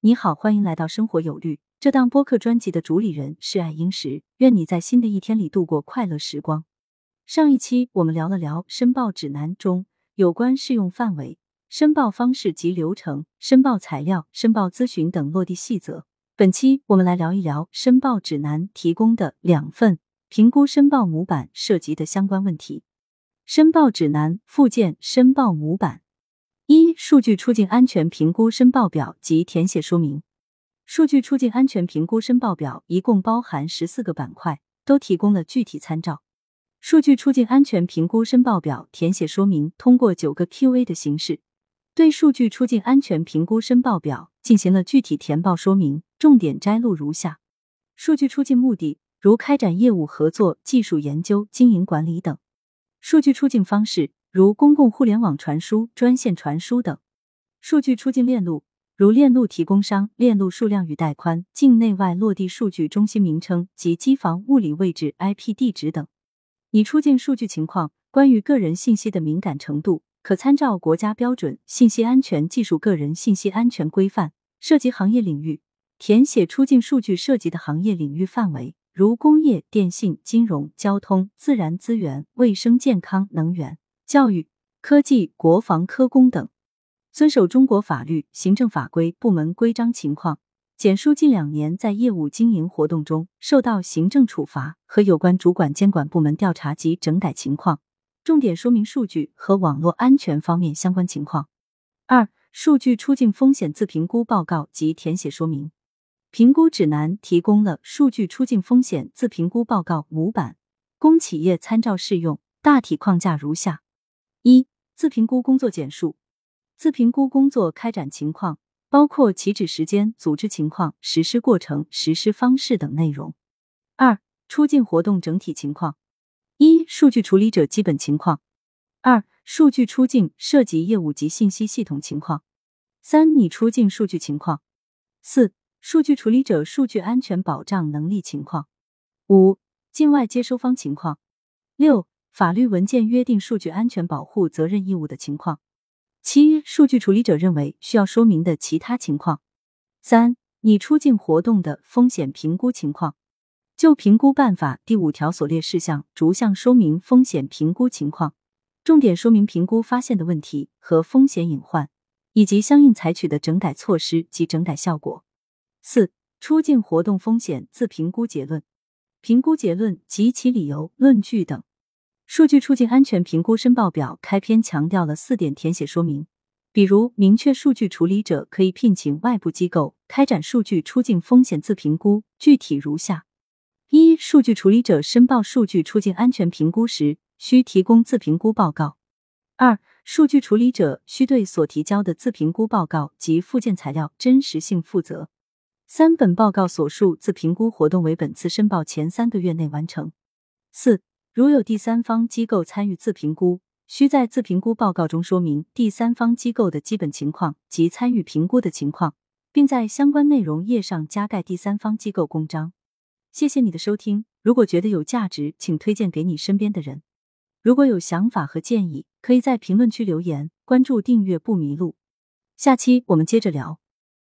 你好，欢迎来到生活有律。这档播客专辑的主理人是爱英石，愿你在新的一天里度过快乐时光。上一期我们聊了聊申报指南中有关适用范围、申报方式及流程、申报材料、申报咨询等落地细则。本期我们来聊一聊申报指南提供的两份评估申报模板涉及的相关问题。申报指南附件申报模板。一、数据出境安全评估申报表及填写说明。数据出境安全评估申报表一共包含十四个板块，都提供了具体参照。数据出境安全评估申报表填写说明通过九个 Q&A 的形式，对数据出境安全评估申报表进行了具体填报说明，重点摘录如下：数据出境目的，如开展业务合作、技术研究、经营管理等；数据出境方式。如公共互联网传输、专线传输等数据出境链路，如链路提供商、链路数量与带宽、境内外落地数据中心名称及机房物理位置 IP 地址等。已出境数据情况，关于个人信息的敏感程度，可参照国家标准《信息安全技术个人信息安全规范》。涉及行业领域，填写出境数据涉及的行业领域范围，如工业、电信、金融、交通、自然资源、卫生健康、能源。教育、科技、国防科工等遵守中国法律、行政法规、部门规章情况，简述近两年在业务经营活动中受到行政处罚和有关主管监管部门调查及整改情况，重点说明数据和网络安全方面相关情况。二、数据出境风险自评估报告及填写说明。评估指南提供了数据出境风险自评估报告模板，供企业参照适用。大体框架如下。一、自评估工作简述，自评估工作开展情况，包括起止时间、组织情况、实施过程、实施方式等内容。二、出境活动整体情况：一、数据处理者基本情况；二、数据出境涉及业务及信息系统情况；三、拟出境数据情况；四、数据处理者数据安全保障能力情况；五、境外接收方情况；六。法律文件约定数据安全保护责任义务的情况。七、数据处理者认为需要说明的其他情况。三、拟出境活动的风险评估情况。就评估办法第五条所列事项，逐项说明风险评估情况，重点说明评估发现的问题和风险隐患，以及相应采取的整改措施及整改效果。四、出境活动风险自评估结论、评估结论及其理由、论据等。数据出境安全评估申报表开篇强调了四点填写说明，比如明确数据处理者可以聘请外部机构开展数据出境风险自评估，具体如下：一、数据处理者申报数据出境安全评估时，需提供自评估报告；二、数据处理者需对所提交的自评估报告及附件材料真实性负责；三、本报告所述自评估活动为本次申报前三个月内完成；四。如有第三方机构参与自评估，需在自评估报告中说明第三方机构的基本情况及参与评估的情况，并在相关内容页上加盖第三方机构公章。谢谢你的收听，如果觉得有价值，请推荐给你身边的人。如果有想法和建议，可以在评论区留言。关注订阅不迷路，下期我们接着聊。